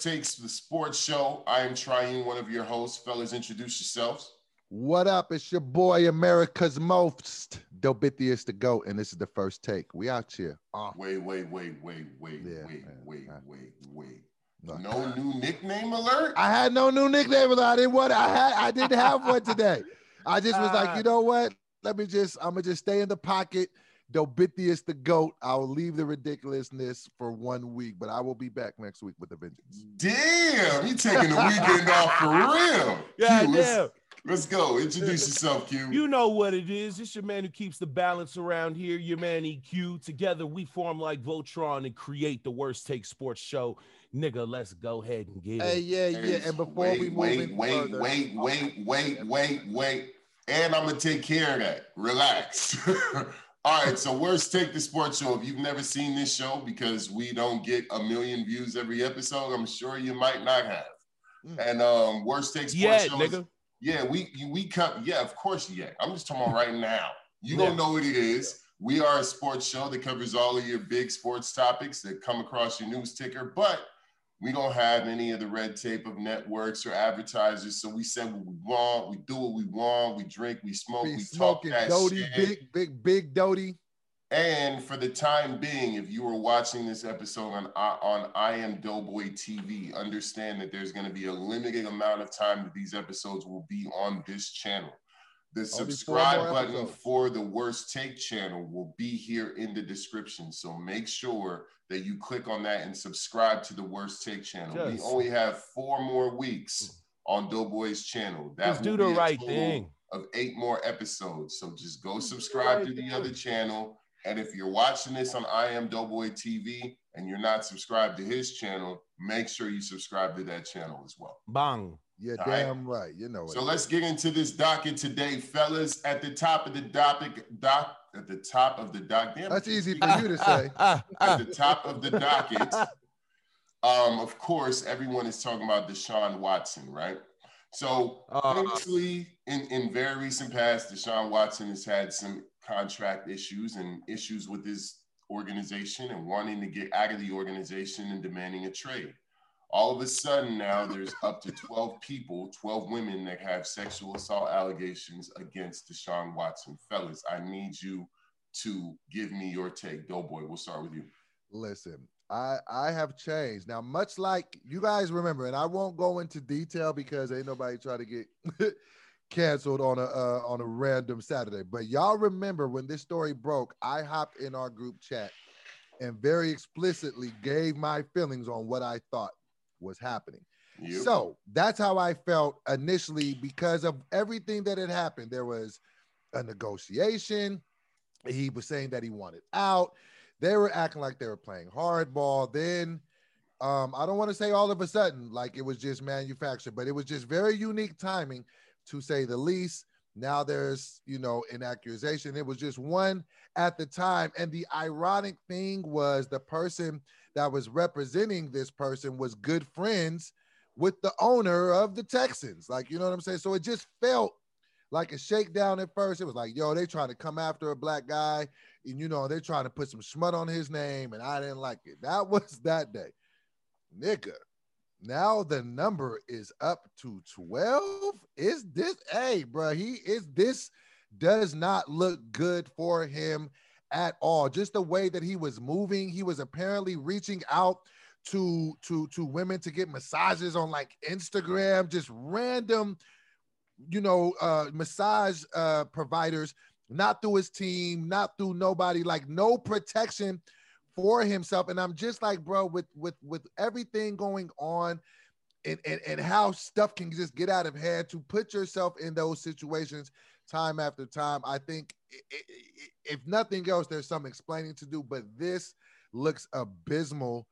Worst Takes, the sports show. I am Triune one of your hosts. Fellas, introduce yourselves. What up? It's your boy, America's most Dobithius the GOAT, and this is the first take. We out here. Uh, wait, wait, wait, wait, wait, yeah, wait, man, wait, man. wait, wait. No new nickname alert? I had no new nickname alert. I didn't want I had I didn't have one today. I just was like, you know what? Let me just I'm gonna just stay in the pocket Dobithius the GOAT. I'll leave the ridiculousness for one week, but I will be back next week with a vengeance. Damn, you taking the weekend off for real. Yeah, Q. Let's, let's, go. Introduce yourself, Q. You know what it is. It's your man who keeps the balance around here, your man EQ. Together we form like Voltron and create the worst take sports show. Nigga, let's go ahead and get hey, it. Hey, yeah, yeah. And before wait, we move wait, wait, further, wait, wait, wait, wait, wait. And I'm gonna take care of that. Relax. All right, so worst take the sports show. If you've never seen this show, because we don't get a million views every episode, I'm sure you might not have. Mm. And um, worst take sports yeah, show. Nigga. Yeah, we we come. Yeah, of course, yeah. I'm just talking about right now. You yeah. don't know what it is. We are a sports show that covers all of your big sports topics that come across your news ticker, but we don't have any of the red tape of networks or advertisers. So we said what we want, we do what we want, we drink, we smoke, Be we talk that Doty, shit. big, big, big Doty. And for the time being, if you are watching this episode on on I Am DoBoy TV, understand that there's going to be a limited amount of time that these episodes will be on this channel. The subscribe button for the Worst Take channel will be here in the description. So make sure that you click on that and subscribe to the Worst Take channel. Yes. We only have four more weeks mm. on DoBoy's channel. That just do the right thing. Of eight more episodes. So just go subscribe right to the thing. other channel. And if you're watching this on I Am DoBoy TV and you're not subscribed to his channel, make sure you subscribe to that channel as well. Bang. Yeah, damn right. right. You know it. So let's get into this docket today, fellas. At the top of the docket, doc, at the top of the doc. Damn, That's easy for you to say. at the top of the docket, um, of course, everyone is talking about Deshaun Watson, right? So uh, in, in very recent past, Deshaun Watson has had some contract issues and issues with his organization and wanting to get out of the organization and demanding a trade. All of a sudden now there's up to 12 people 12 women that have sexual assault allegations against deshaun watson. Fellas i need you to give me your take. DoBoy we'll start with you. Listen i i have changed. Now much like you guys remember and i won't go into detail because ain't nobody try to get canceled on a uh, on a random saturday but y'all remember when this story broke i hopped in our group chat and very explicitly gave my feelings on what i thought was happening. Yep. So that's how I felt initially because of everything that had happened. There was a negotiation. He was saying that he wanted out. They were acting like they were playing hardball. Then um, I don't want to say all of a sudden, like it was just manufactured, but it was just very unique timing to say the least. Now there's, you know, an accusation. It was just one at the time. And the ironic thing was the person that was representing this person was good friends with the owner of the Texans. Like, you know what I'm saying? So it just felt like a shakedown at first. It was like, yo, they trying to come after a black guy, and you know, they're trying to put some smut on his name, and I didn't like it. That was that day. Nigga. Now the number is up to 12. Is this hey, bro? He is this does not look good for him at all. Just the way that he was moving, he was apparently reaching out to to to women to get massages on like Instagram, just random, you know, uh massage uh providers, not through his team, not through nobody, like no protection for himself. And I'm just like, bro, with with with everything going on and, and, and how stuff can just get out of hand to put yourself in those situations time after time. I think if nothing else, there's some explaining to do, but this looks abysmal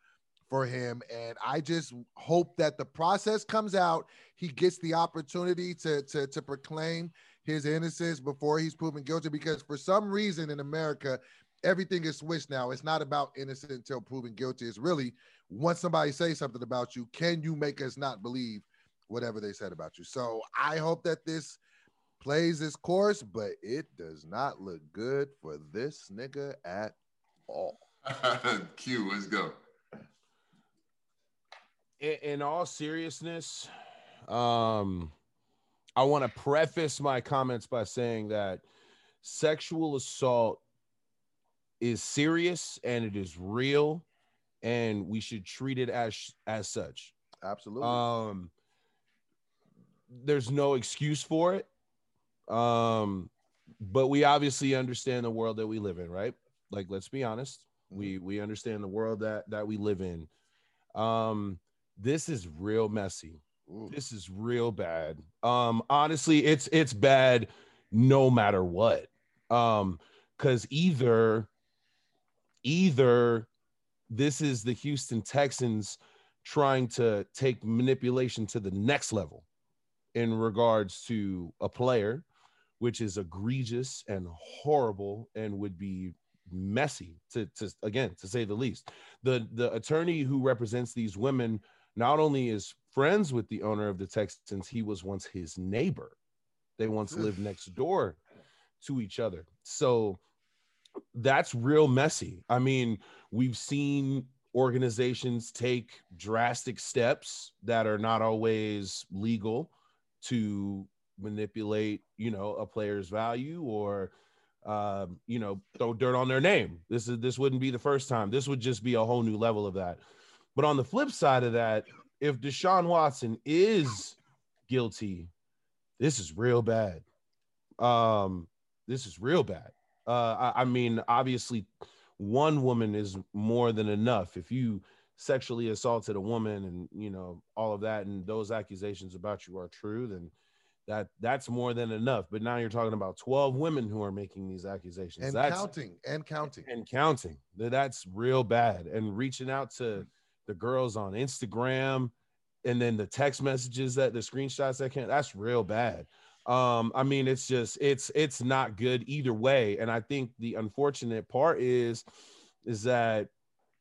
for him. And I just hope that the process comes out. He gets the opportunity to, to, to proclaim his innocence before he's proven guilty because for some reason in America, everything is switched now. It's not about innocent until proven guilty. It's really once somebody says something about you, can you make us not believe whatever they said about you? So I hope that this plays its course, but it does not look good for this nigga at all. Q, let's go. in, in all seriousness, um, I want to preface my comments by saying that sexual assault is serious and it is real and we should treat it as as such. Absolutely. um there's no excuse for it. Um but we obviously understand the world that we live in right? Like let's be honest. We we understand the world that that we live in. Um this is real messy. Ooh. this is real bad. Um honestly it's it's bad no matter what. Um because either either this is the houston texans trying to take manipulation to the next level in regards to a player which is egregious and horrible and would be messy to, to again to say the least. The the attorney who represents these women not only is friends with the owner of the texans he was once his neighbor. They once lived next door to each other. So that's real messy. I mean we've seen organizations take drastic steps that are not always legal to manipulate you know a player's value or um, you know throw dirt on their name. This is this wouldn't be the first time. This would just be a whole new level of that. But on the flip side of that if deshaun watson is guilty this is real bad. Um this is real bad uh I, I mean obviously one woman is more than enough. If you sexually assaulted a woman and you know all of that and those accusations about you are true then that that's more than enough. But now you're talking about 12 women who are making these accusations. And that's counting and counting. and counting. That- that's real bad. And reaching out to the girls on instagram and then the text messages that the screenshots that can't. That's real bad um i mean it's just it's it's not good either way and i think the unfortunate part is is that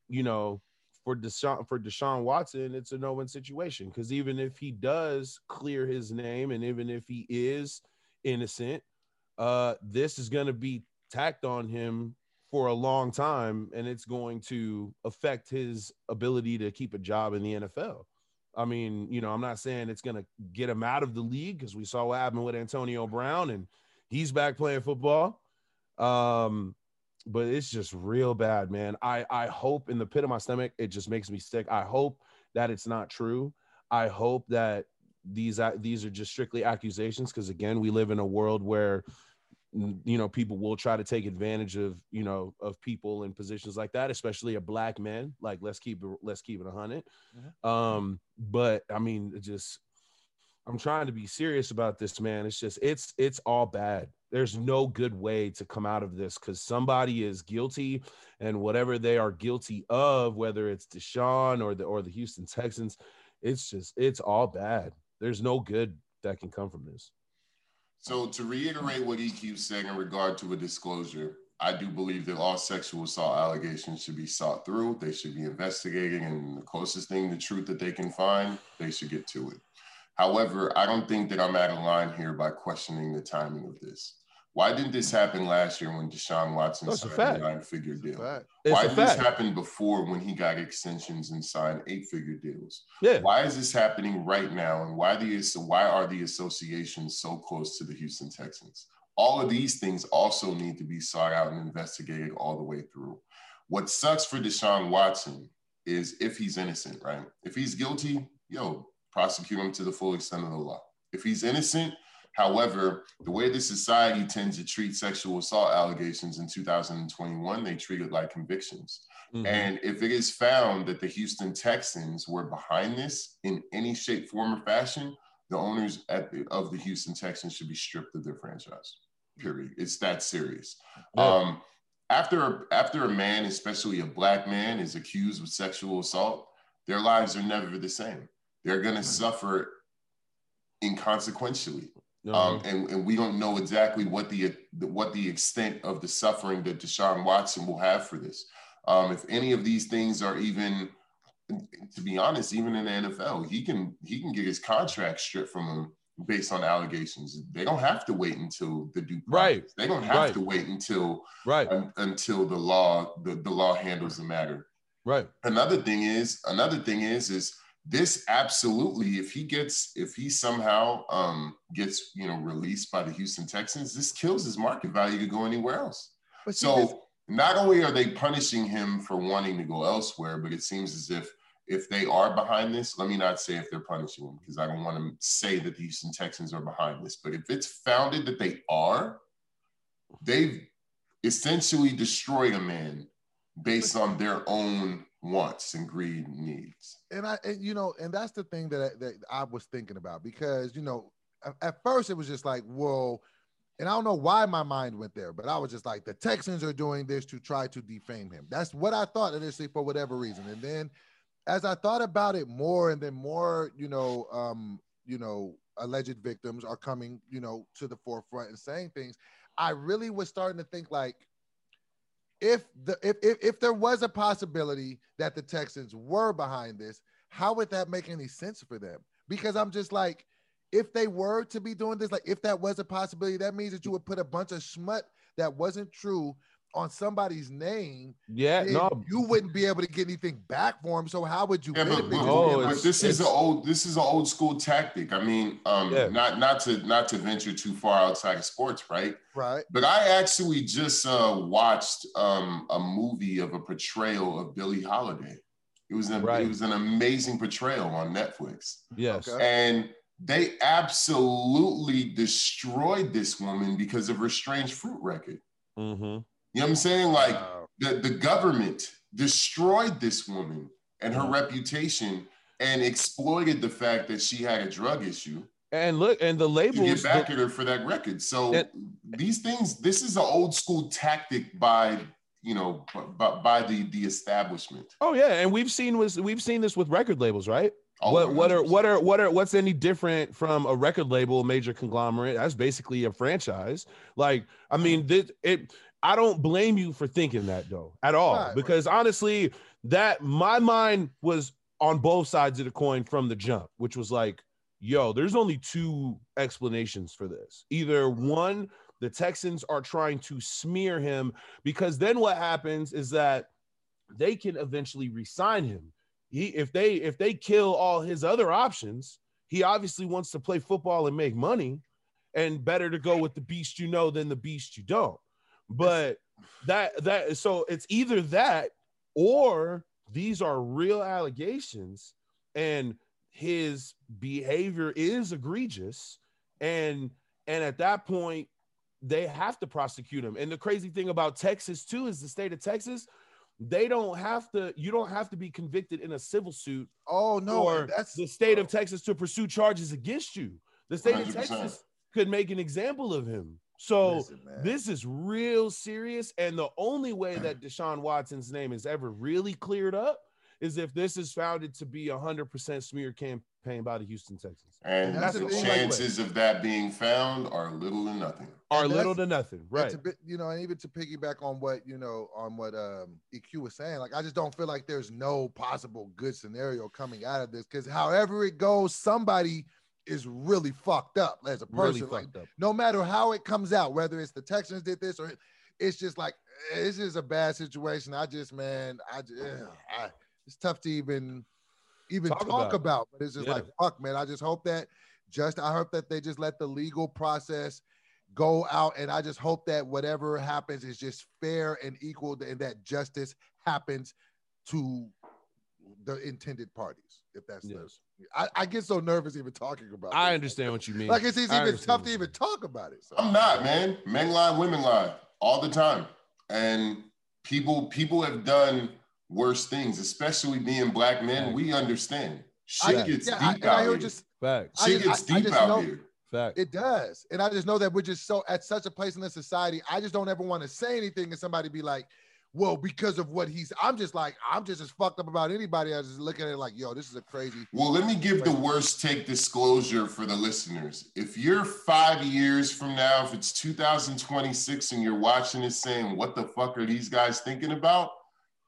you know for Deshaun for Deshaun Watson, it's a no-win situation because even if he does clear his name and even if he is innocent, uh, this is going to be tacked on him for a long time, and it's going to affect his ability to keep a job in the NFL. I mean, you know, I'm not saying it's going to get him out of the league because we saw what happened with Antonio Brown, and he's back playing football. Um, but it's just real bad, man. I I hope in the pit of my stomach, it just makes me sick. I hope that it's not true. I hope that these these are just strictly accusations because again, we live in a world where you know people will try to take advantage of you know of people in positions like that, especially a black man. Like let's keep it let's keep it a 100 Um, but I mean, just I'm trying to be serious about this, man. It's just it's it's all bad. There's no good way to come out of this because somebody is guilty, and whatever they are guilty of, whether it's Deshaun or the or the Houston Texans, it's just it's all bad. There's no good that can come from this. So to reiterate what EQ said in regard to a disclosure, I do believe that all sexual assault allegations should be sought through. They should be investigating, and the closest thing to truth that they can find, they should get to it. However, I don't think that I'm out of line here by questioning the timing of this. Why didn't this happen last year when Deshaun Watson That's a signed fact. a nine-figure It's a deal? fact. Why did this fact. happen before when he got extensions and signed eight-figure deals? Yeah. Why is this happening right now? And why the why are the associations so close to the Houston Texans? All of these things also need to be sought out and investigated all the way through. What sucks for Deshaun Watson is if he's innocent, right? If he's guilty, yo, prosecute him to the full extent of the law. If he's innocent, however, the way the society tends to treat sexual assault allegations in 2021, they treat it like convictions. Mhm. And if it is found that the Houston Texans were behind this in any shape, form, or fashion, the owners at the, of the Houston Texans should be stripped of their franchise. Period. It's that serious. Yeah. Um, after after a man, especially a black man, is accused of sexual assault, their lives are never the same. They're gonna suffer inconsequentially Um, and, and we don't know exactly what the, what the extent of the suffering that Deshaun Watson will have for this. Um, if any of these things are even, to be honest, even in the NFL, he can he can get his contract stripped from him based on allegations. They don't have to wait until the due Right. process. They don't have Right. to wait until right, un- until the law the, the law handles the matter right. another thing is another thing is is this absolutely, if he gets, if he somehow um, gets, you know, released by the Houston Texans, this kills his market value to go anywhere else. But so not only are they punishing him for wanting to go elsewhere, but it seems as if if they are behind this, let me not say if they're punishing him because I don't want to say that the Houston Texans are behind this. But if it's founded that they are, they've essentially destroyed a man based on their own wants and greed needs. And I, and, you know, and that's the thing that I, that I was thinking about because you know, at first it was just like, whoa. And I don't know why my mind went there, but I was just like, the Texans are doing this to try to defame him. That's what I thought initially for whatever reason. And then as I thought about it more and then more, you know, um, you know, alleged victims are coming, you know, to the forefront and saying things. I really was starting to think like, if the if, if if there was a possibility that the Texans were behind this, how would that make any sense for them? Because I'm just like, if they were to be doing this, like if that was a possibility, that means that you would put a bunch of smut that wasn't true on somebody's name, yeah, no, you wouldn't be able to get anything back for him. So how would you? Yeah, but, but, oh, but this is an old this is an old school tactic. I mean, um, yeah. not not to not to venture too far outside of sports, right? Right. But I actually just uh, watched um, a movie of a portrayal of Billie Holiday. It was an right. it was an amazing portrayal on Netflix. Yes, okay. and they absolutely destroyed this woman because of her strange fruit record. Mm-hmm. You know what I'm saying? Like the, the government destroyed this woman and her mm-hmm. reputation and exploited the fact that she had a drug issue. And look, and the label to get back the, at her for that record. So these things, this is an old school tactic by you know by, by the the establishment. Oh yeah, and we've seen was we've seen this with record labels, right? Oh, what what are what are what are what's any different from a record label, a major conglomerate? That's basically a franchise. Like, I mean, this, it I don't blame you for thinking that though at all, right, because right. honestly, that my mind was on both sides of the coin from the jump, which was like, yo, there's only two explanations for this. Either one, the Texans are trying to smear him, because then what happens is that they can eventually resign him. He if they if they kill all his other options, he obviously wants to play football and make money, and better to go with the beast you know than the beast you don't. But that that so it's either that or these are real allegations and his behavior is egregious. And and at that point they have to prosecute him. And the crazy thing about texas too is the state of texas they don't have to you don't have to be convicted in a civil suit oh no or that's the state of oh. texas to pursue charges against you. The state 100%. of texas could make an example of him so Listen, this is real serious. And the only way that Deshaun Watson's name is ever really cleared up is if this is founded to be a hundred percent smear campaign by the Houston Texans. And, and the, the chances of that being found are little to nothing. Are little to nothing, right? Bit, you know, and even to piggyback on what you know on what um, EQ was saying, like I just don't feel like there's no possible good scenario coming out of this because however it goes, somebody is really fucked up as a person. Really like, no matter how it comes out, whether it's the Texans did this or it's just like eh, it's just a bad situation. I just man, I just eh, I, it's tough to even even talk, talk about. about. But it's just yeah. like fuck, man. I just hope that just I hope that they just let the legal process go out, and I just hope that whatever happens is just fair and equal, and that justice happens to the intended parties. If that's yes. I, I, get so nervous even talking about. I this. understand what you mean. Like it's, it's even tough to even talk about it. So. I'm not, man. Men lie, women lie all the time, and people people have done worse things, especially being black men. We understand. Shit I, gets yeah, deep I, out here. Just, Fact. Shit gets deep out know, here. Fact. It does, and I just know that we're just so at such a place in the society. I just don't ever want to say anything and somebody be like, well, because of what he's, I'm just like, I'm just as fucked up about anybody. I just look at it like, yo, this is a crazy. Well, let me give the worst take disclosure for the listeners. If you're five years from now, if it's 2026 and you're watching this saying, what the fuck are these guys thinking about?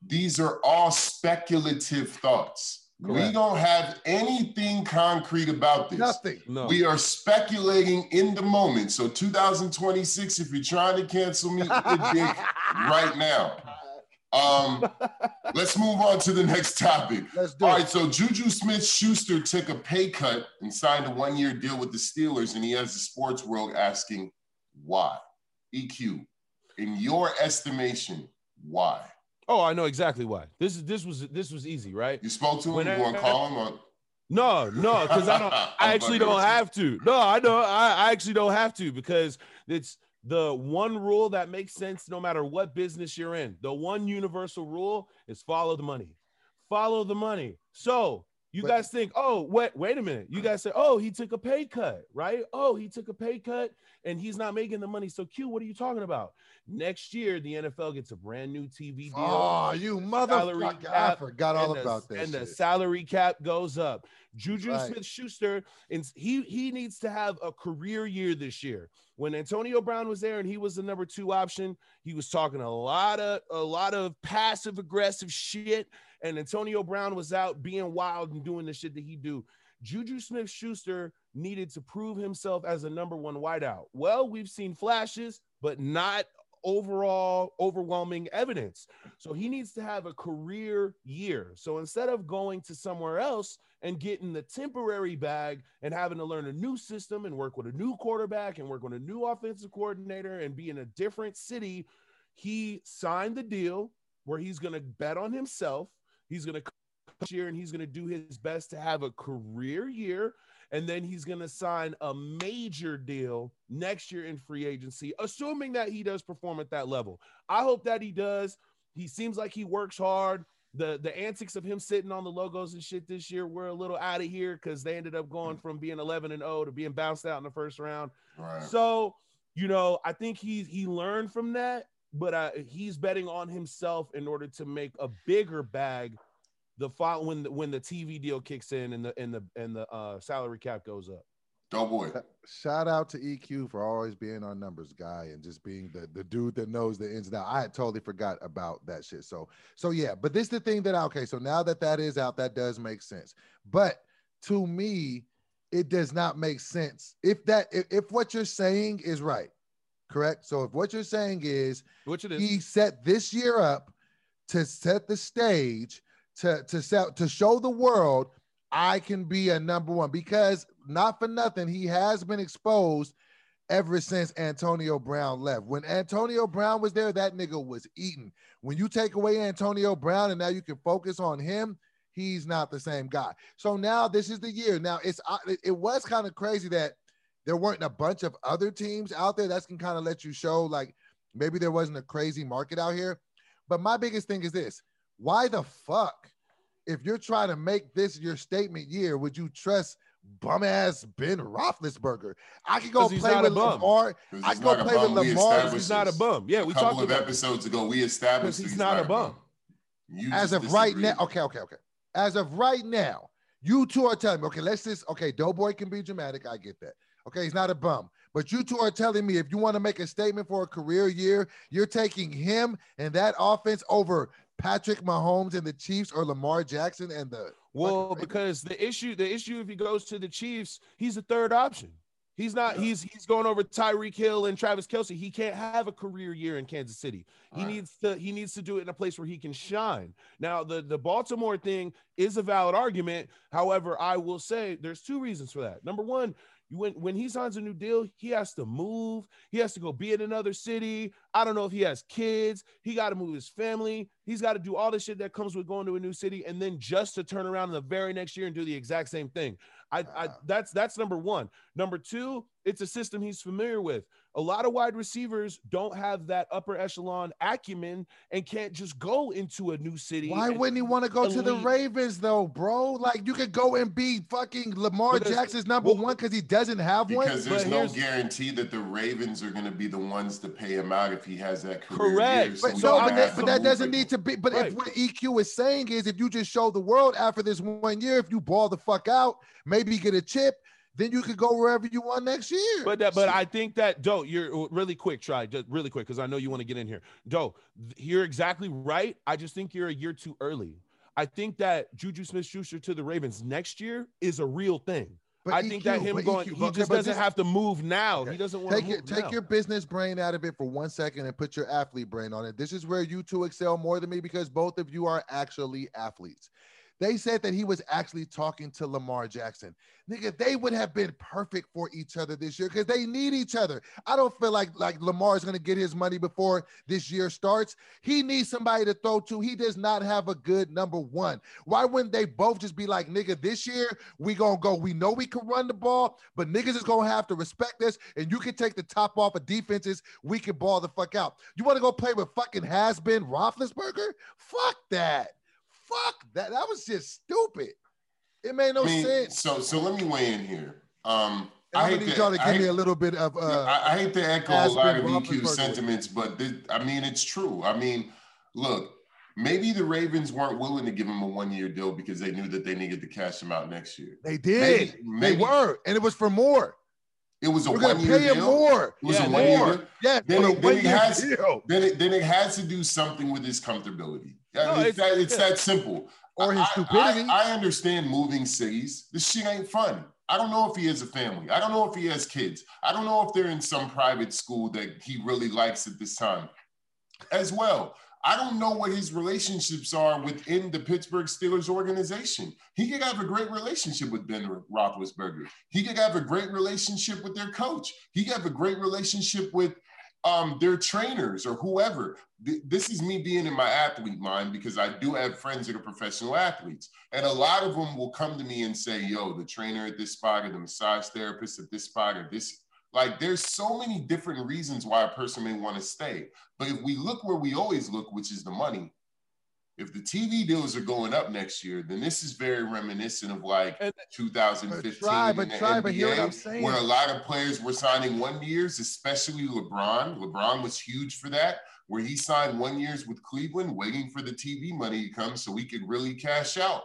These are all speculative thoughts. Correct. We don't have anything concrete about this. Nothing. No. We are speculating in the moment. So 2026, if you're trying to cancel me, dick right now. Um, let's move on to the next topic. Let's do All it. right, so Juju Smith Schuster took a pay cut and signed a one year deal with the Steelers, and he has the sports world asking why. EQ, in your estimation, why? Oh, I know exactly why. This is this was this was easy, right? You spoke to him, When you want to call him? Or? No, no, because I don't. I actually don't have to. No, I know. I, I actually don't have to because it's the one rule that makes sense no matter what business you're in. The one universal rule is follow the money. Follow the money. So you But- guys think, oh, wait, wait a minute. You guys say, oh, he took a pay cut, right? Oh, he took a pay cut and he's not making the money. So Q, what are you talking about? Next year, the NFL gets a brand new TV deal Oh, you motherfucker! I forgot all the- about that. And the salary cap goes up. Juju Right. Smith Schuster, and he he needs to have a career year this year. When Antonio Brown was there and he was the number two option, he was talking a lot of a lot of passive aggressive shit. And Antonio Brown was out being wild and doing the shit that he do. Juju Smith Schuster needed to prove himself as a number one wideout. Well, we've seen flashes, but not overall overwhelming evidence. So he needs to have a career year. So instead of going to somewhere else and getting the temporary bag and having to learn a new system and work with a new quarterback and work with a new offensive coordinator and be in a different city, he signed the deal where he's going to bet on himself. He's going to year and he's going to do his best to have a career year and then he's going to sign a major deal next year in free agency, assuming that he does perform at that level. I hope that he does. He seems like he works hard. The the antics of him sitting on the logos and shit this year were a little out of here because they ended up going from being 11 and 0 to being bounced out in the first round. Right. So, you know, I think he he learned from that, but uh, he's betting on himself in order to make a bigger bag the fall when the, when the TV deal kicks in and the and the and the uh, salary cap goes up. Doughboy. Shout out to EQ for always being our numbers guy and just being the, the dude that knows the ins and outs. I had totally forgot about that shit. So so yeah, but this is the thing that okay. So now that that is out, that does make sense. But to me, it does not make sense if that if, if what you're saying is right, correct. So if what you're saying is Which it is. he set this year up to set the stage to to sell to show the world I can be a number one because not for nothing he has been exposed ever since Antonio Brown left. When Antonio Brown was there, that nigga was eating. When you take away Antonio Brown and now you can focus on him, he's not the same guy. So now this is the year. Now it's uh, it- it was kind of crazy that there weren't a bunch of other teams out there that can kind of let you show like maybe there wasn't a crazy market out here. But my biggest thing is this: why the fuck, if you're trying to make this your statement year, would you trust bum ass Ben Roethlisberger? I could go play with a bum. Lamar. 'Cause I could go play with bum. We Lamar. He's not a bum. Yeah, we a couple talked of about episodes ago. We established Because he's that not a bum. You As just of right now, okay, okay, okay. As of right now, you two are telling me, okay, let's just okay, DoBoy can be dramatic. I get that. Okay, he's not a bum. But you two are telling me if you want to make a statement for a career year, you're taking him and that offense over Patrick Mahomes and the Chiefs or Lamar Jackson and the Well, because the issue, the issue, if he goes to the Chiefs, he's a third option. He's not. He's he's going over Tyreek Hill and Travis Kelce. He can't have a career year in Kansas City. He Right. needs to. He needs to do it in a place where he can shine. Now, the the Baltimore thing is a valid argument. However, I will say there's two reasons for that. Number one, when when he signs a new deal, he has to move. He has to go be in another city. I don't know if he has kids. He got to move his family. He's got to do all the shit that comes with going to a new city, and then just to turn around in the very next year and do the exact same thing. I, I ah. that's that's number one. Number two, it's a system he's familiar with. A lot of wide receivers don't have that upper echelon acumen and can't just go into a new city. Why wouldn't he want to go to the. Ravens though, bro? Like you could go and be fucking Lamar Jackson's number well, one because he doesn't have one. Because there's But no guarantee that the Ravens are going to be the ones to pay him out if he has that career Correct. year. But no, but have that, but that doesn't need to But Right. if what EQ is saying is, if you just show the world after this one year, if you ball the fuck out, maybe get a chip, then you could go wherever you want next year. But that, but I think that Doe, you're uh, really quick. Try just really quick because I know you want to get in here. Doe, you're exactly right. I just think you're a year too early. I think that Juju Smith-Schuster to the Ravens next year is a real thing. But I think that him going, EQ, he just doesn't this- have to move now. Okay. He doesn't want to Take move your take now. your business brain out of it for one second and put your athlete brain on it. This is where you two excel more than me because both of you are actually athletes. They said that he was actually talking to Lamar Jackson. Nigga, they would have been perfect for each other this year because they need each other. I don't feel like like Lamar is going to get his money before this year starts. He needs somebody to throw to. He does not have a good number one. Why wouldn't they both just be like, nigga, this year we gonna go. We know we can run the ball, but niggas is gonna have to respect this, and you can take the top off of defenses. We can ball the fuck out. You want to go play with fucking has been Roethlisberger? Fuck that. Fuck that. That was just stupid. It made no I mean, sense. so so let me weigh in here. Um, I I'm hate gonna need to, y'all to give hate- me a little bit of uh I, I hate to echo a lot of been EQ sentiments, but this, I mean, it's true. I mean, look, maybe the Ravens weren't willing to give him a one-year deal because they knew that they needed to cash him out next year. they did. Maybe- maybe- they were, and it was for more. It was a We're gonna one-year pay him deal. more. It was Yeah, a one-year more. deal. Yes, Then it- then it has- deal. Then it, then it has to do something with his comfortability. Yeah, No, it's, it's- that, it's yeah. that simple. Or his I- stupidity. I, I understand moving cities. This shit ain't fun. I don't know if he has a family. I don't know if he has kids. I don't know if they're in some private school that he really likes at this time as well. I don't know what his relationships are within the Pittsburgh Steelers organization. He could have a great relationship with Ben Roethlisberger. He could have a great relationship with their coach. He could have a great relationship with um, their trainers or whoever. This is me being in my athlete mind because I do have friends that are professional athletes. And a lot of them will come to me and say, yo, the trainer at this spot or the massage therapist at this spot or this. Like, there's so many different reasons why a person may want to stay. But if we look where we always look, which is the money, if the TV deals are going up next year, then this is very reminiscent of like And- 2015 But try, but in the try, NBA, where a lot of players were signing one years, especially LeBron. LeBron was huge for that, where he signed one years with Cleveland, waiting for the TV money to come so he could really cash out.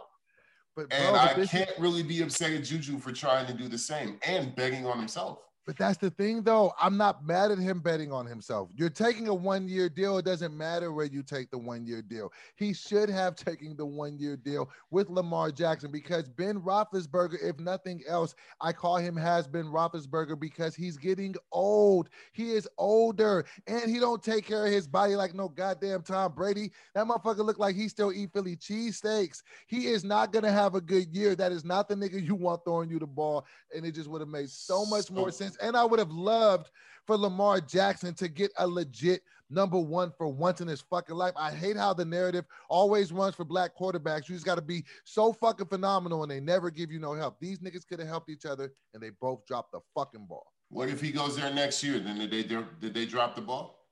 But bro, And I can't really be upset at Juju for trying to do the same and begging on himself. But that's the thing, though. I'm not mad at him betting on himself. You're taking a one year deal. It doesn't matter where you take the one year deal. He should have taken the one year deal with Lamar Jackson because Ben Roethlisberger, if nothing else, I call him has been Roethlisberger because he's getting old. He is older and he don't take care of his body like no goddamn Tom Brady. That motherfucker look like he still eat Philly cheesesteaks. He is not gonna have a good year. That is not the nigga you want throwing you the ball. And it just would have made so much more So- And I would have loved for Lamar Jackson to get a legit number one for once in his fucking life. I hate how the narrative always runs for black quarterbacks. You just got to be so fucking phenomenal and they never give you no help. These niggas could have helped each other and they both dropped the fucking ball. What if he goes there next year? Then did they did they drop the ball?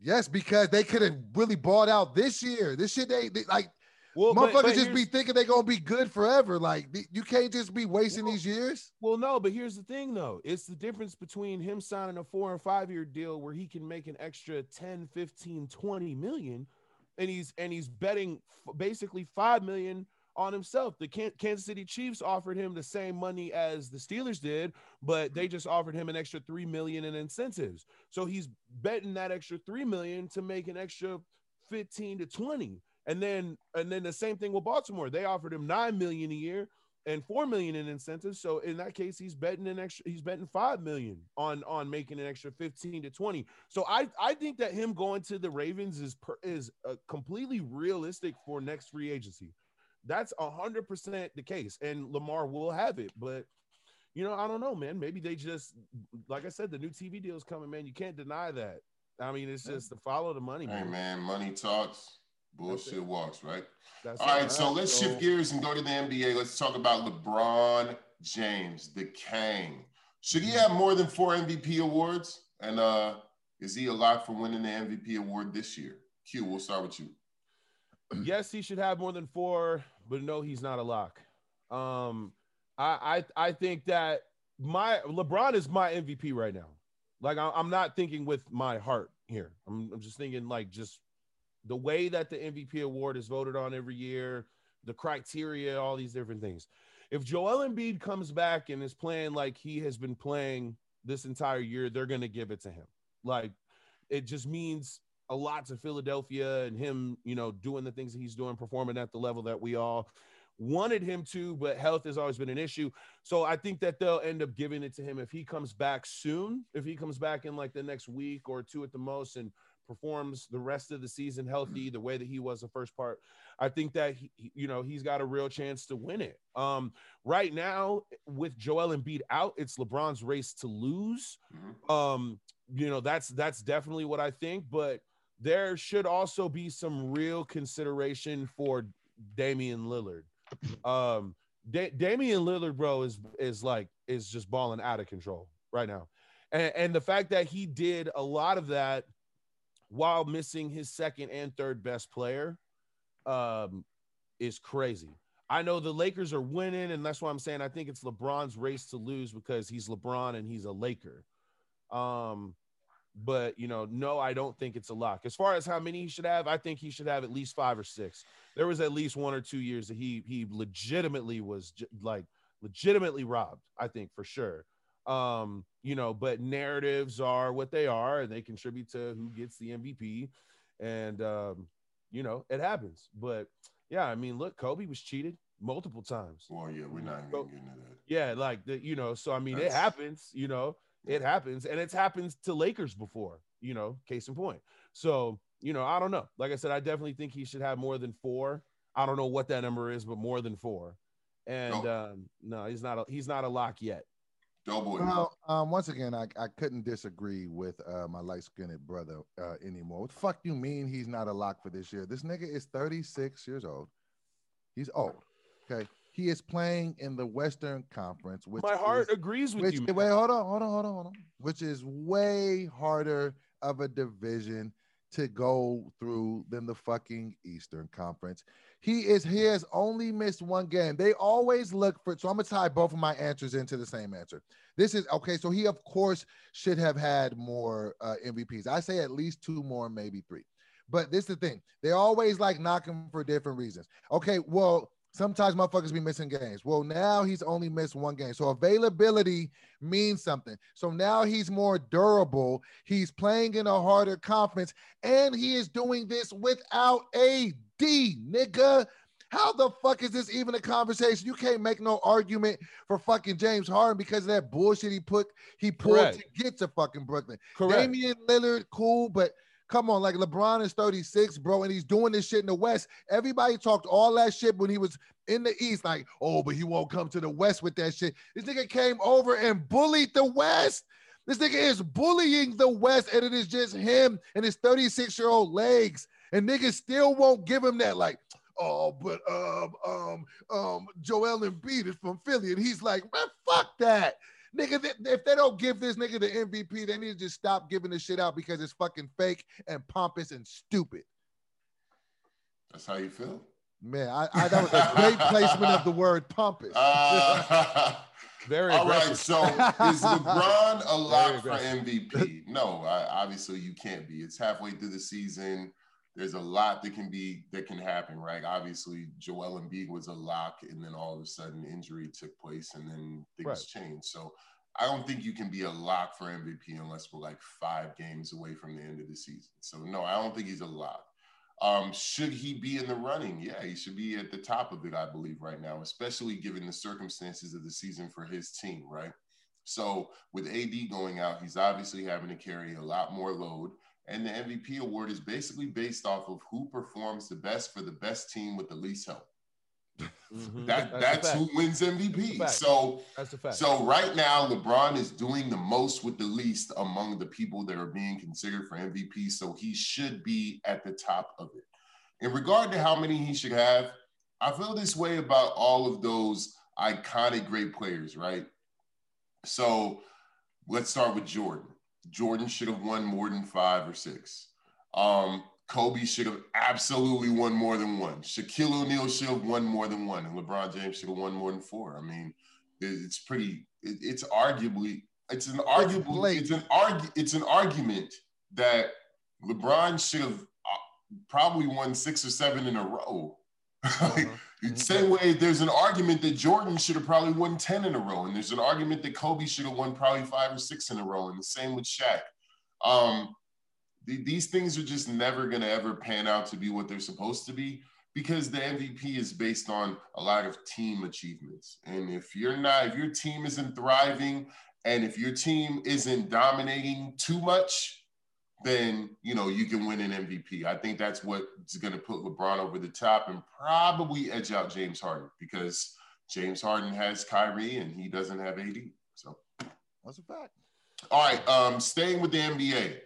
Yes, because they could have really bought out this year. This shit, they, they like Well, motherfuckers but just be thinking they're gonna be good forever. Like you can't just be wasting Well, these years. Well, no, but here's the thing though. It's the difference between him signing a four and five year deal where he can make an extra 10, 15, 20 million and he's and he's betting basically 5 million on himself. The Kan- Kansas City Chiefs offered him the same money as the Steelers did, but they just offered him an extra 3 million in incentives. So he's betting that extra 3 million to make an extra 15 to 20. And then and then the same thing with Baltimore. They offered him 9 million a year and four million in incentives. So in that case, he's betting an extra. He's betting five million on on making an extra fifteen to twenty. So I I think that him going to the Ravens is per, is uh, completely realistic for next free agency. That's a hundred percent the case, and Lamar will have it. But you know, I don't know, man. Maybe they just like I said, the new TV deal is coming, man. You can't deny that. I mean, it's just to follow the money, Hey man. money talks, bullshit walks, right? That's All it. right, so let's shift gears and go to the NBA. Let's talk about LeBron James, the King. Should he have more than four MVP awards? And uh is he a lock for winning the MVP award this year? Q, we'll start with you. yes, he should have more than four, but no, he's not a lock. Um, I I I think that my LeBron is my MVP right now. Like I, I'm not thinking with my heart here. I'm, I'm just thinking like just the way that the MVP award is voted on every year, the criteria, all these different things. If Joel Embiid comes back and is playing like he has been playing this entire year, they're gonna give it to him. Like it just means a lot to Philadelphia and him, you know, doing the things that he's doing, performing at the level that we all wanted him to, but health has always been an issue. So I think that they'll end up giving it to him if he comes back soon. If he comes back in like the next week or two at the most, and performs the rest of the season healthy the way that he was the first part i think that he, you know he's got a real chance to win it um right now with joel Embiid out it's lebron's race to lose mm-hmm. um you know that's that's definitely what i think but there should also be some real consideration for Damian Lillard. Um, da- Damian Lillard, bro, is is like is just balling out of control right now, and, and the fact that he did a lot of that while missing his second and third best player um, is crazy. I know the Lakers are winning, and that's why I'm saying I think it's LeBron's race to lose because he's LeBron and he's a Laker. Um, but you know, no, I don't think it's a lock. As far as how many he should have, I think he should have at least five or six. There was at least one or two years that he he legitimately was like legitimately robbed. I think for sure. Um, you know, but narratives are what they are, and they contribute to who gets the MVP. And um, you know, it happens. But yeah, I mean, look, Kobe was cheated multiple times. Well, yeah, we're not even so, getting into that. Yeah, like the, you know, so I mean, That's... it happens. You know, it happens, and it's happened to Lakers before. You know, case in point. So you know, I don't know. Like I said, I definitely think he should have more than four. I don't know what that number is, but more than four. And no, um, no he's not. A, he's not a lock yet. Double. Well, um, once again, I, I couldn't disagree with uh, my light skinned brother uh, anymore. What the fuck you mean he's not a lock for this year? This nigga is 36 years old. He's old. Okay. He is playing in the Western Conference, which my heart is, agrees with which, you. Man. Wait, hold on, hold on, hold on, hold on. Which is way harder of a division to go through than the fucking Eastern Conference. He is he has only missed one game. They always look for so I'm gonna tie both of my answers into the same answer. This is okay. So he of course should have had more uh, MVPs. I say at least two more, maybe three. But this is the thing. They always like knocking for different reasons. Okay, well, sometimes motherfuckers be missing games. Well, now he's only missed one game. So availability means something. So now he's more durable. He's playing in a harder conference, and he is doing this without AD, nigga. How the fuck is this even a conversation? You can't make no argument for fucking James Harden because of that bullshit he put he pulled Correct. to get to fucking Brooklyn. Correct. Damian Lillard, cool, but Come on, like LeBron is 36, bro, and he's doing this shit in the West. Everybody talked all that shit when he was in the East, like, oh, but he won't come to the West with that shit. This nigga came over and bullied the West. This nigga is bullying the West, and it is just him and his 36 year old legs. And niggas still won't give him that, like, oh, but um, um, um, Joel Embiid is from Philly, and he's like, man, fuck that. Nigga, if they don't give this nigga the MVP, they need to just stop giving this shit out because it's fucking fake and pompous and stupid. That's how you feel? Man, I, I that was a great placement of the word pompous. Uh, Very All aggressive. right, so is LeBron a lock for MVP? No, I, obviously you can't be. It's halfway through the season there's a lot that can be that can happen, right? Obviously, Joel Embiid was a lock, and then all of a sudden injury took place, and then things right. changed. So I don't think you can be a lock for MVP unless we're like five games away from the end of the season. So no, I don't think he's a lock. Um, should he be in the running? Yeah, he should be at the top of it, I believe, right now, especially given the circumstances of the season for his team, right? So with AD going out, he's obviously having to carry a lot more load. And the MVP award is basically based off of who performs the best for the best team with the least help. Mm-hmm. That that's, that's who wins MVP. So that's fact. So right now, LeBron is doing the most with the least among the people that are being considered for MVP. So he should be at the top of it. In regard to how many he should have, I feel this way about all of those iconic great players, right? So let's start with Jordan. Jordan should have won more than five or six. Um, Kobe should have absolutely won more than one. Shaquille O'Neal should have won more than one, and LeBron James should have won more than four. I mean, it's pretty. it's arguably. It's an arguable. It's an argu, It's an argument that LeBron should have uh, probably won six or seven in a row. uh-huh. Mm-hmm. Same way, there's an argument that Jordan should have probably won 10 in a row. And there's an argument that Kobe should have won probably five or six in a row. And the same with Shaq. Um, th- these things are just never going to ever pan out to be what they're supposed to be because the MVP is based on a lot of team achievements. And if you're not, if your team isn't thriving and if your team isn't dominating too much, then you know you can win an MVP. I think that's what's going to put LeBron over the top and probably edge out James Harden because James Harden has Kyrie and he doesn't have AD. So that's a fact. All right, um, staying with the NBA.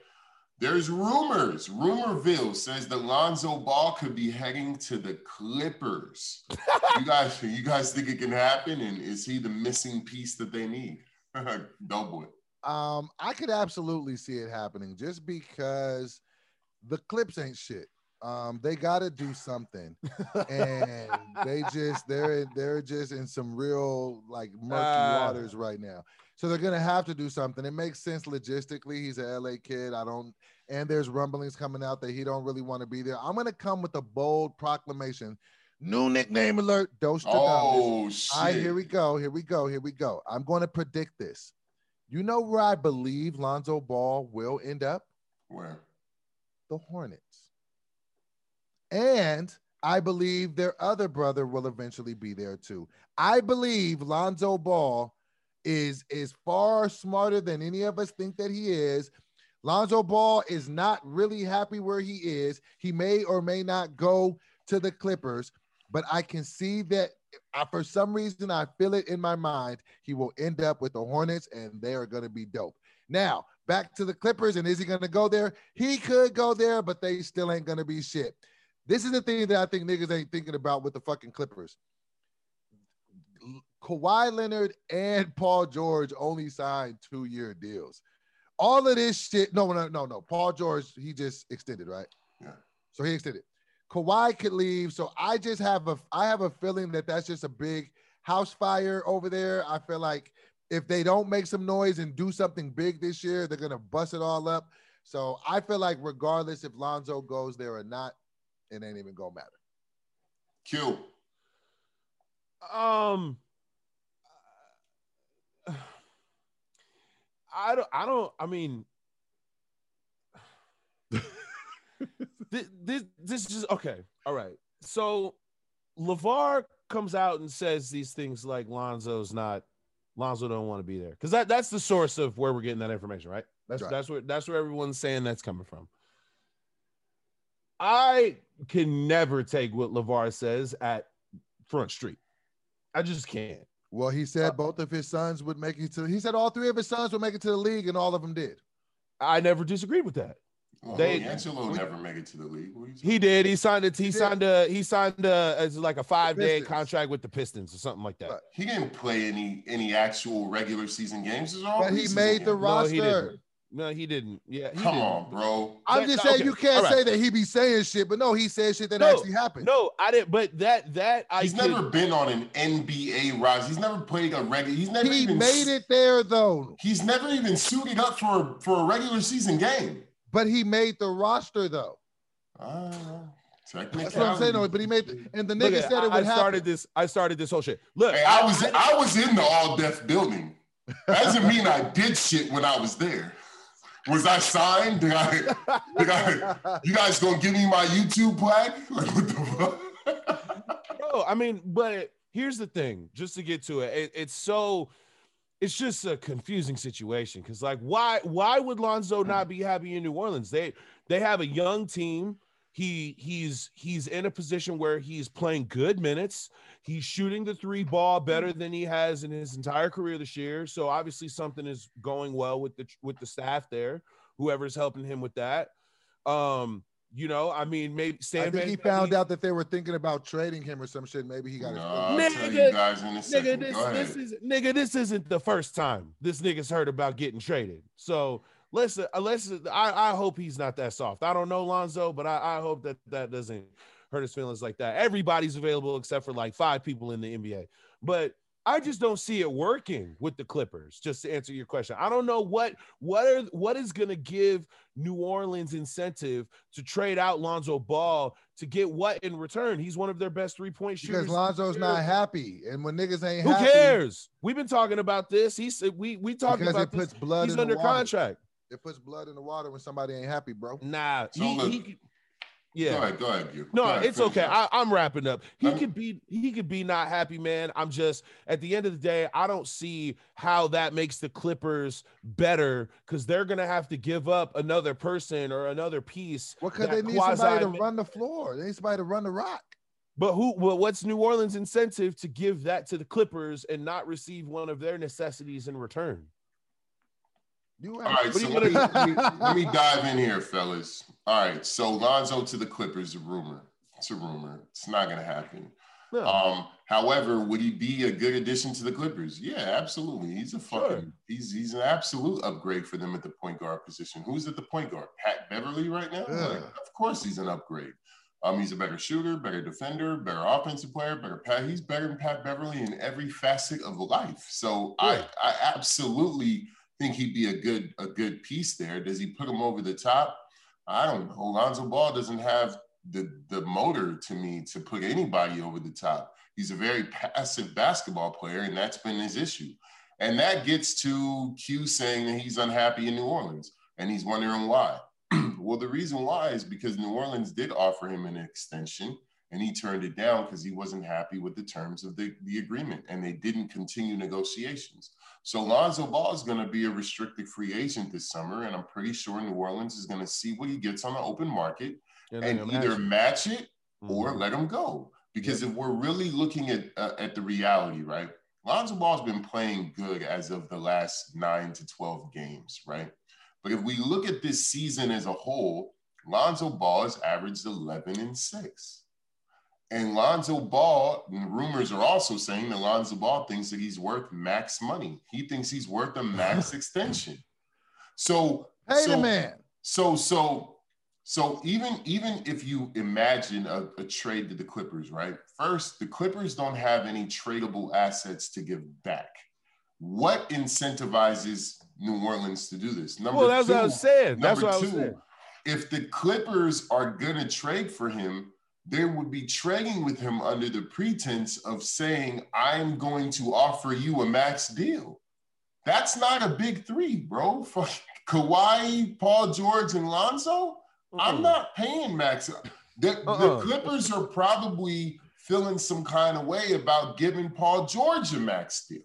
There's rumors. Rumorville says that Lonzo Ball could be heading to the Clippers. you guys, you guys think it can happen? And is he the missing piece that they need? DoBoy. Um, I could absolutely see it happening just because the Clips ain't shit. Um, they got to do something, and they just they're they're just in some real like murky uh, waters right now. So they're gonna have to do something. It makes sense logistically. He's a LA kid. I don't, and there's rumblings coming out that he don't really want to be there. I'm gonna come with a bold proclamation. New nickname alert. Dose oh, shit. All right, here we go. Here we go. Here we go. I'm going to predict this. You know where I believe Lonzo Ball will end up? Where? The Hornets. And I believe their other brother will eventually be there too. I believe Lonzo Ball is is far smarter than any of us think that he is. Lonzo Ball is not really happy where he is. He may or may not go to the Clippers, but I can see that I, for some reason, I feel it in my mind. He will end up with the Hornets, and they are going to be dope. Now, back to the Clippers, and is he going to go there? He could go there, but they still ain't going to be shit. This is the thing that I think niggas ain't thinking about with the fucking Clippers. Kawhi Leonard and Paul George only signed two year deals. All of this shit, no, no, no, no. Paul George, he just extended, right? Yeah. So he extended. Kawhi could leave. So I just have a I have a feeling that that's just a big house fire over there. I feel like if they don't make some noise and do something big this year, they're gonna bust it all up. So I feel like regardless if Lonzo goes there or not, it ain't even gonna matter. Q. Um I don't I don't I mean this, this this is okay. All right. So LaVar comes out and says these things like Lonzo's not Lonzo don't want to be there because that that's the source of where we're getting that information, right? That's right. that's where that's where everyone's saying that's coming from. I can never take what LaVar says at Front Street. I just can't. Well, he said uh, both of his sons would make it to. He said all three of his sons would make it to the league, and all of them did. I never disagreed with that. Well, they, Angelo never make it to the league. He did. He signed it. He, he signed a. He signed a as like a five day contract with the Pistons or something like that. He didn't play any any actual regular season games. But he made the roster. No, he no, he didn't. Yeah, he come didn't. on, bro. I'm just saying okay. you can't right. say that he be saying shit, but no, he said shit that no, actually happened. No, I didn't. But that that I he's never been on an NBA roster. He's never played a regular. He's never he even made it there though. He's never even suited up for for a regular season game. But he made the roster though. Uh, that's what I'm saying. Though, but he made, the, and the nigga said it would I started this. I started this whole shit. Look, hey, I was I was in the all deaf building. That doesn't mean I did shit when I was there. Was I signed? Did I, did I, you guys gonna give me my YouTube plaque? Like, what the fuck? Bro, I mean, but here's the thing, just to get to it, it it's so it's just a confusing situation because like why why would Lonzo not be happy in New Orleans? They they have a young team he he's he's in a position where he's playing good minutes. He's shooting the three ball better than he has in his entire career this year. So obviously something is going well with the with the staff there. Whoever's helping him with that. Um, you know, I mean, maybe Stan I think he found out that they were thinking about trading him or some shit. Maybe he got no, his nigga, nigga, this, this is nigga, this isn't the first time this nigga's heard about getting traded. So listen, uh, unless I, I hope he's not that soft. I don't know Lonzo, but I, I hope that that doesn't hurt his feelings like that. Everybody's available except for like five people in the NBA. But I just don't see it working with the Clippers. Just to answer your question, I don't know what what are what is going to give New Orleans incentive to trade out Lonzo Ball to get what in return? He's one of their best three point shooters. Because Lonzo's not happy, and when niggas ain't, who happy, cares? We've been talking about this. He said we we talked about it puts this. blood. He's under contract. It puts blood in the water when somebody ain't happy, bro. Nah, so he, he, Yeah. Go ahead, go ahead, you. No, ahead, it's okay. I, I'm wrapping up. He me- could be he could be not happy, man. I'm just at the end of the day, I don't see how that makes the Clippers better because they're gonna have to give up another person or another piece. Well, because they need somebody to run the floor. They need somebody to run the rock. But who? Well, what's New Orleans' incentive to give that to the Clippers and not receive one of their necessities in return? You All right, so let me, let, me, let me dive in here, fellas. All right, so Lonzo to the Clippers, a rumor. It's a rumor. It's not going to happen. No. Um, however, would he be a good addition to the Clippers? Yeah, absolutely. He's a fucking Sure. he's he's an absolute upgrade for them at the point guard position. Who's at the point guard? Pat Beverley right now? Yeah. Like, of course he's an upgrade. Um, he's a better shooter, better defender, better offensive player, better Pat. He's better than Pat Beverley in every facet of life. So Yeah. I I absolutely think he'd be a good a good piece there. Does he put him over the top? I don't know. Lonzo Ball doesn't have the the motor to me to put anybody over the top. He's a very passive basketball player, and that's been his issue. And that gets to Q saying that he's unhappy in New Orleans, and he's wondering why. well, the reason why is because New Orleans did offer him an extension, and he turned it down because he wasn't happy with the terms of the, the agreement, and they didn't continue negotiations. So Lonzo Ball is going to be a restricted free agent this summer, and I'm pretty sure New Orleans is going to see what he gets on the open market And and either match it or Mhm. let him go. Because if we're really looking at uh, at the reality, right? Lonzo Ball's been playing good as of the last nine to twelve games, right? But if we look at this season as a whole, Lonzo Ball has averaged eleven and six. And Lonzo Ball, rumors are also saying that Lonzo Ball thinks that he's worth max money. He thinks he's worth a max extension. So Pay so, man. so so so even even if you imagine a, a trade to the Clippers, right? First, the Clippers don't have any tradable assets to give back. What incentivizes New Orleans to do this? Number Well, that's two, what I was saying. That's what I was saying. if the Clippers are gonna trade for him, they would be trading with him under the pretense of saying, I'm going to offer you a max deal. That's not a big three, bro. For Kawhi, Paul George, and Lonzo, I'm not paying max. The, the Uh-uh. Clippers are probably feeling some kind of way about giving Paul George a max deal.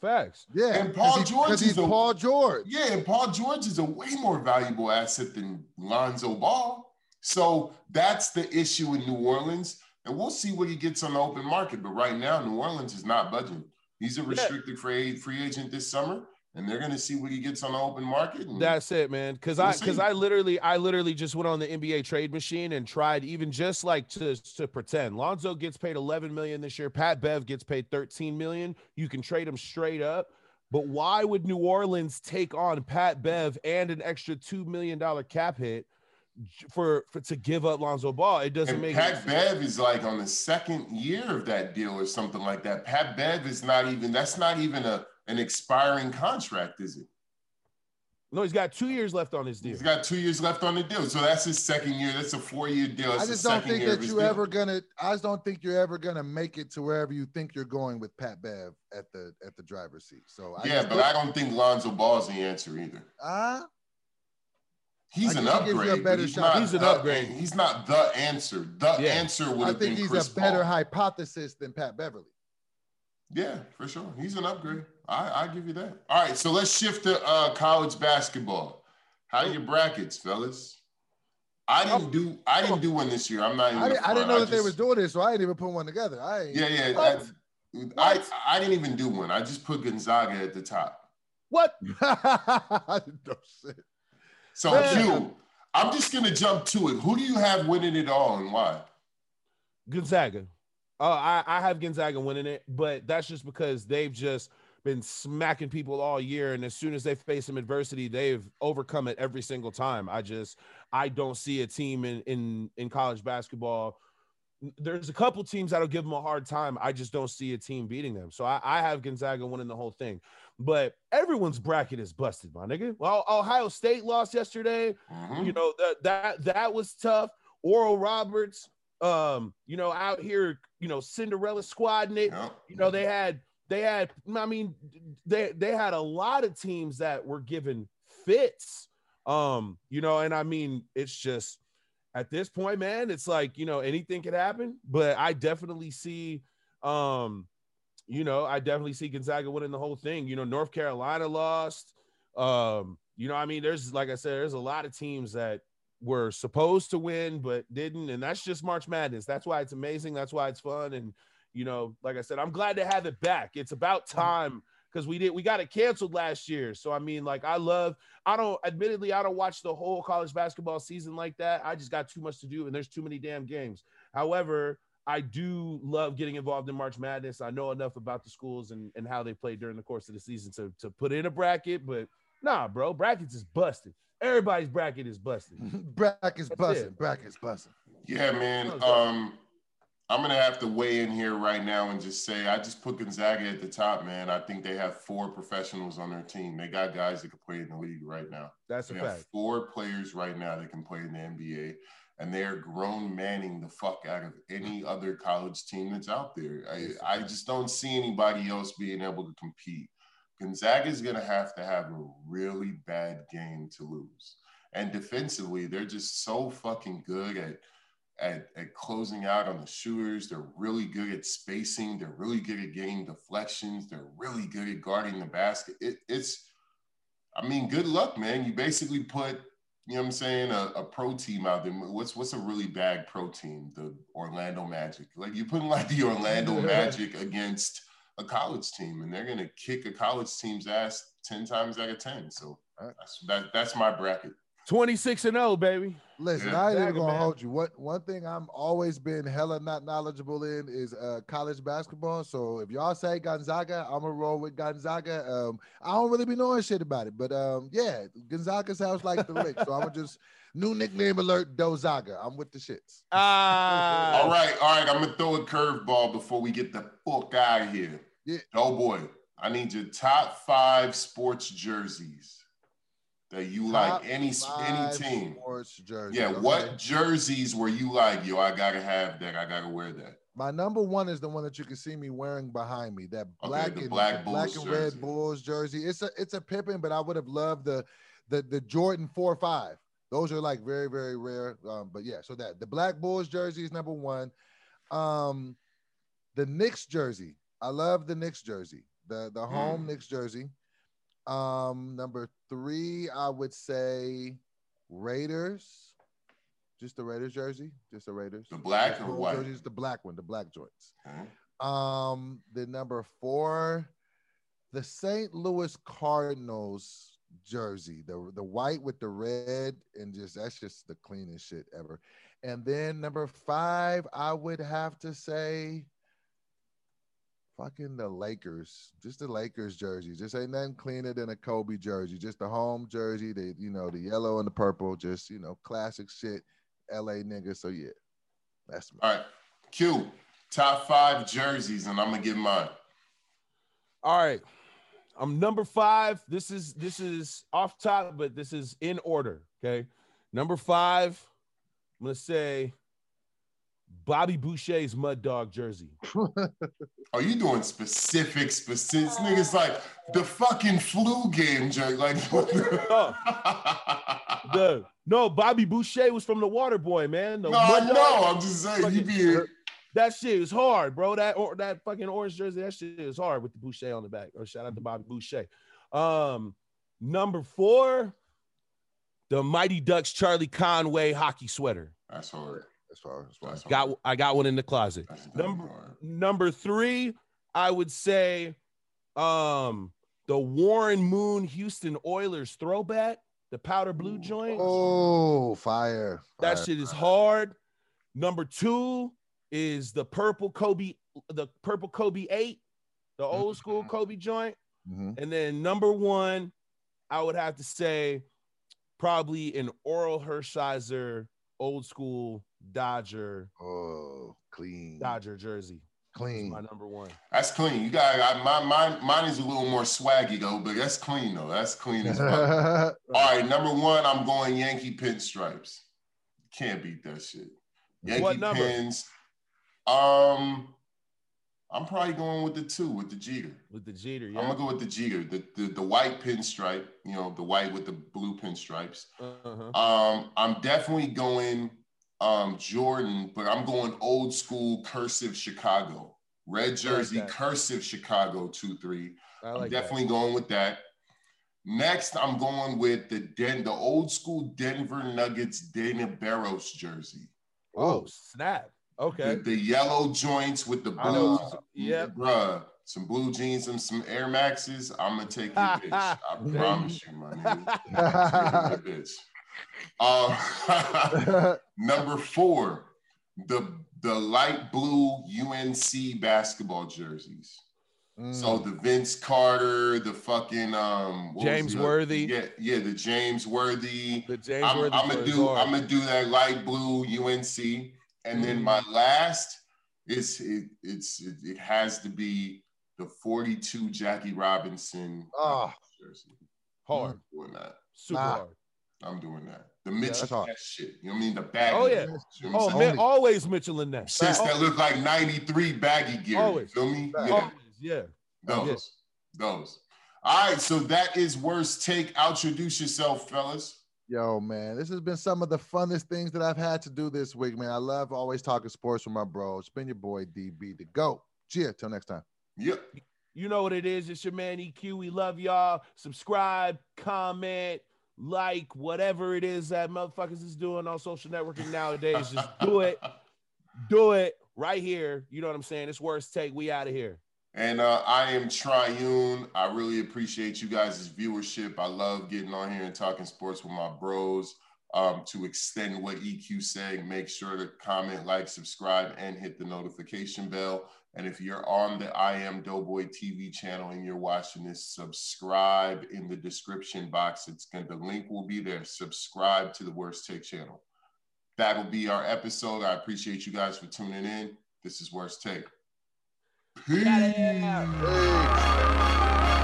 Facts. Yeah. And Paul 'cause he- George 'cause is he's a- Paul George. Yeah, and Paul George is a way more valuable asset than Lonzo Ball. So that's the issue in New Orleans. And we'll see what he gets on the open market. But right now, New Orleans is not budging. He's a restricted free, free agent this summer, and they're going to see what he gets on the open market. And That's it, man. Because We'll I because. I literally I literally just went on the NBA trade machine and tried even just like to to pretend. Lonzo gets paid 11 million this year. Pat Bev gets paid 13 million. You can trade him straight up. But why would New Orleans take on Pat Bev and an extra two million dollar cap hit j- for, for to give up Lonzo Ball? It doesn't And make Pat sense. Bev is like on the second year of that deal or something like that. Pat Bev is not even, that's not even a an expiring contract, is it? No, he's got two years left on his deal. He's got two years left on the deal. So that's his second year. That's a four-year deal. That's I just don't think that you deal. ever gonna. I just don't think you're ever gonna make it to wherever you think you're going with Pat Bev at the at the driver's seat. So I Yeah, but think- I don't think Lonzo Ball's the answer either. Ah, He's an think he a upgrade. better he's shot. not He's an the- upgrade. He's not the answer. The Yeah. answer would I have been something. I think he's Chris a better Paul. hypothesis than Pat Beverley. Yeah, for sure. He's an upgrade. I I give you that. All right, so let's shift to uh, college basketball. How are your brackets, fellas? I didn't do I didn't do one this year. I'm not even. I, didn't- I didn't know that they just- were doing this, so I didn't even put one together. I. Yeah, yeah. What? I, I What? I didn't even do one. I just put Gonzaga at the top. What? I didn't shit. So Man. Q, I'm just gonna jump to it. Who do you have winning it all and why? Gonzaga. Oh, I, I have Gonzaga winning it, but that's just because they've just been smacking people all year. And as soon as they face some adversity, they've overcome it every single time. I just I don't see a team in in in college basketball. There's a couple teams that'll give them a hard time. I just don't see a team beating them. So I, I have Gonzaga winning the whole thing. But everyone's bracket is busted, my nigga. Well, Ohio State lost yesterday Mhm. you know that that that was tough. Oral Roberts, um, you know, out here, you know, Cinderella squad, it. Yep. You know, they had they had. I mean, they they had a lot of teams that were given fits. Um, you know, and I mean, it's just at this point, man, it's like you know anything could happen. But I definitely see, um, you know, I definitely see Gonzaga winning the whole thing. You know, North Carolina lost. Um, you know, I mean, there's like I said, there's a lot of teams that were supposed to win but didn't, and that's just March Madness. That's why it's amazing. That's why it's fun. And you know, like I said, I'm glad to have it back. It's about mm-hmm. time because we did we got it canceled last year. So I mean, like I love. I don't. Admittedly, I don't watch the whole college basketball season like that. I just got too much to do, and there's too many damn games. However, I do love getting involved in March Madness. I know enough about the schools and, and how they play during the course of the season to, to put in a bracket, but nah, bro, brackets is busted. Everybody's bracket is busted. brackets busted. Brackets busted. Yeah, man. Um, I'm gonna have to weigh in here right now and just say I just put Gonzaga at the top, man. I think they have four professionals on their team. They got guys that can play in the league right now. That's they a fact. Four players right now that can play in the NBA, and they're grown manning the fuck out of any other college team that's out there. I, I just don't see anybody else being able to compete. Gonzaga is gonna have to have a really bad game to lose, and defensively, they're just so fucking good at at, at closing out on the shooters. They're really good at spacing. They're really good at getting deflections. They're really good at guarding the basket. It, it's, I mean, good luck, man. You basically put, you know what I'm saying, a, a, pro team out there. What's what's a really bad pro team? The Orlando Magic. Like you're putting like the Orlando Magic against a college team, and they're gonna kick a college team's ass ten times out of ten. So that's that, that's my bracket. 26 and 0, baby. Listen, yeah. I ain't even gonna hold you. What one thing I'm always been hella not knowledgeable in is uh, college basketball. So if y'all say Gonzaga, I'm gonna roll with Gonzaga. Um, I don't really be knowing shit about it, but um, yeah, Gonzaga sounds like the lick. So I'm gonna just new nickname alert Dozaga. I'm with the shits. Uh, all right, all right. I'm gonna throw a curveball before we get the fuck out of here. Yeah. Oh boy, I need your top five sports jerseys that you Top like any any team. Jersey. Yeah, okay. what jerseys were you like? Yo, I gotta have that. I gotta wear that. My number one is the one that you can see me wearing behind me. That black okay, and black, black and red Bulls jersey. It's a it's a Pippen, but I would have loved the the the Jordan four five. Those are like very very rare. Um, but yeah, so that the black Bulls jersey is number one. Um, the Knicks jersey. I love the Knicks jersey. The the home mm. Knicks jersey. Um, number three, I would say Raiders. Just the Raiders jersey, just the Raiders. The black the or white? Jerseys, the black one, the black joints. Um, the number four, the St. Louis Cardinals jersey, the the white with the red, and just that's just the cleanest shit ever. And then number five, I would have to say fucking the Lakers, just the Lakers jersey. Just ain't nothing cleaner than a Kobe jersey. Just the home jersey, the you know the yellow and the purple. Just you know classic shit, L.A. nigga. So yeah, that's me. all right. Q top five jerseys, and I'm gonna give mine. All right, I'm number five. This is this is off top, but this is in order. Okay, number five. I'm gonna say Bobby Boucher's Mud Dog jersey. Are you doing specific, specific? Niggas like the fucking flu game jersey. Like, no. the, no, Bobby Boucher was from the Water Boy, man. The no, I know. I'm just saying, you be. That shit is hard, bro. That or that fucking orange jersey, that shit is hard with the Boucher on the back. Or oh, shout out to Bobby Boucher. Um, number four, the Mighty Ducks Charlie Conway hockey sweater. That's hard as far as far. Got I got one in the closet. Number number three, I would say, um, the Warren Moon Houston Oilers throwback, the powder blue joint. Oh, fire! That fire, shit is hard. Number two is the purple Kobe, the purple Kobe eight, the old school mm-hmm. Kobe joint. Mm-hmm. And then number one, I would have to say probably an Orel Hershiser old school Dodger. Oh, clean. Dodger jersey. Clean. That's my number one. That's clean. You got I, my mine. Mine is a little more swaggy though, but that's clean though. That's clean as well. All right, number one, I'm going Yankee pinstripes. Can't beat that shit. Yankee what number? pins. Um, I'm probably going with the two with the Jeter. With the Jeter, yeah. I'm gonna go with the Jeter, the the, the white pinstripe. You know, the white with the blue pinstripes. Uh-huh. Um, I'm definitely going um, Jordan, but I'm going old school cursive Chicago. Red jersey, like cursive Chicago 2 3. Like I'm definitely that. going with that. Next, I'm going with the Den, the old school Denver Nuggets Dana Barros jersey. Oh, snap. Okay. The, the yellow joints with the blue. Yeah. Bruh, some blue jeans and some Air Maxes. I'm gonna take your bitch. I promise you, my nigga. bitch. Uh, number four, the the light blue UNC basketball jerseys. Mm. So the Vince Carter, the fucking um James Worthy. Yeah, yeah, the James Worthy. The James I'm, Worthy. I'm gonna do I'm gonna do that light blue UNC. And mm. then my last is it, it's it, it, has to be the 42 Jackie Robinson oh, jersey. Hard. I'm doing that. Super nah. hard. I'm doing that. The Mitchell yeah, shit. You know what I mean? The baggy. Oh yeah. You know oh man, always Mitchell in that. Shits that look like 93 baggy gear. Always. You feel me? Yeah. Always. Yeah. Those. Yes. Those. All right. So that is worst take. Introduce yourself, fellas. Yo, man, this has been some of the funnest things that I've had to do this week, man. I love always talking sports with my bro. It's been your boy DB to go. Cheers. Till next time. Yep. You know what it is. It's your man EQ. We love y'all. Subscribe, comment, like, whatever it is that motherfuckers is doing on social networking nowadays. Just do it. Do it right here. You know what I'm saying? It's worst take. We out of here. And uh, I am Triune. I really appreciate you guys' viewership. I love getting on here and talking sports with my bros. Um, to extend what EQ saying, make sure to comment, like, subscribe, and hit the notification bell. And if you're on the I Am DoBoy TV channel and you're watching this, subscribe in the description box. It's going the link will be there. Subscribe to the Worst Take channel. That will be our episode. I appreciate you guys for tuning in. This is Worst Take. Peace. Peace.